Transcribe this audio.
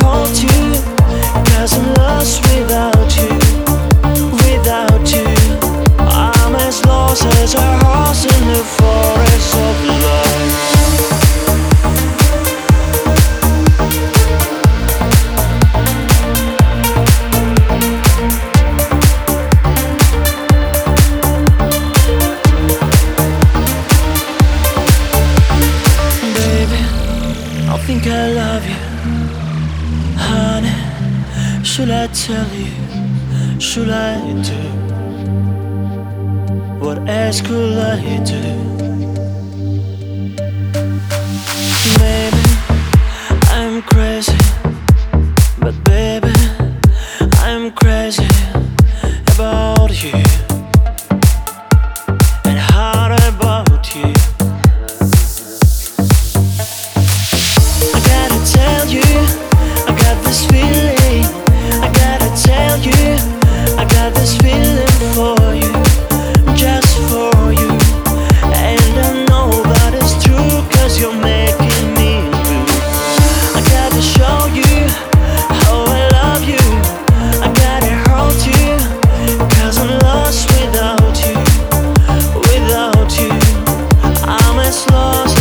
hold I'm lost without you Without you. I'm as lost as a horse in the forest of love. Think I love you. Honey, should I tell you? Should I do? What else could I do? Maybe I'm crazy. has lost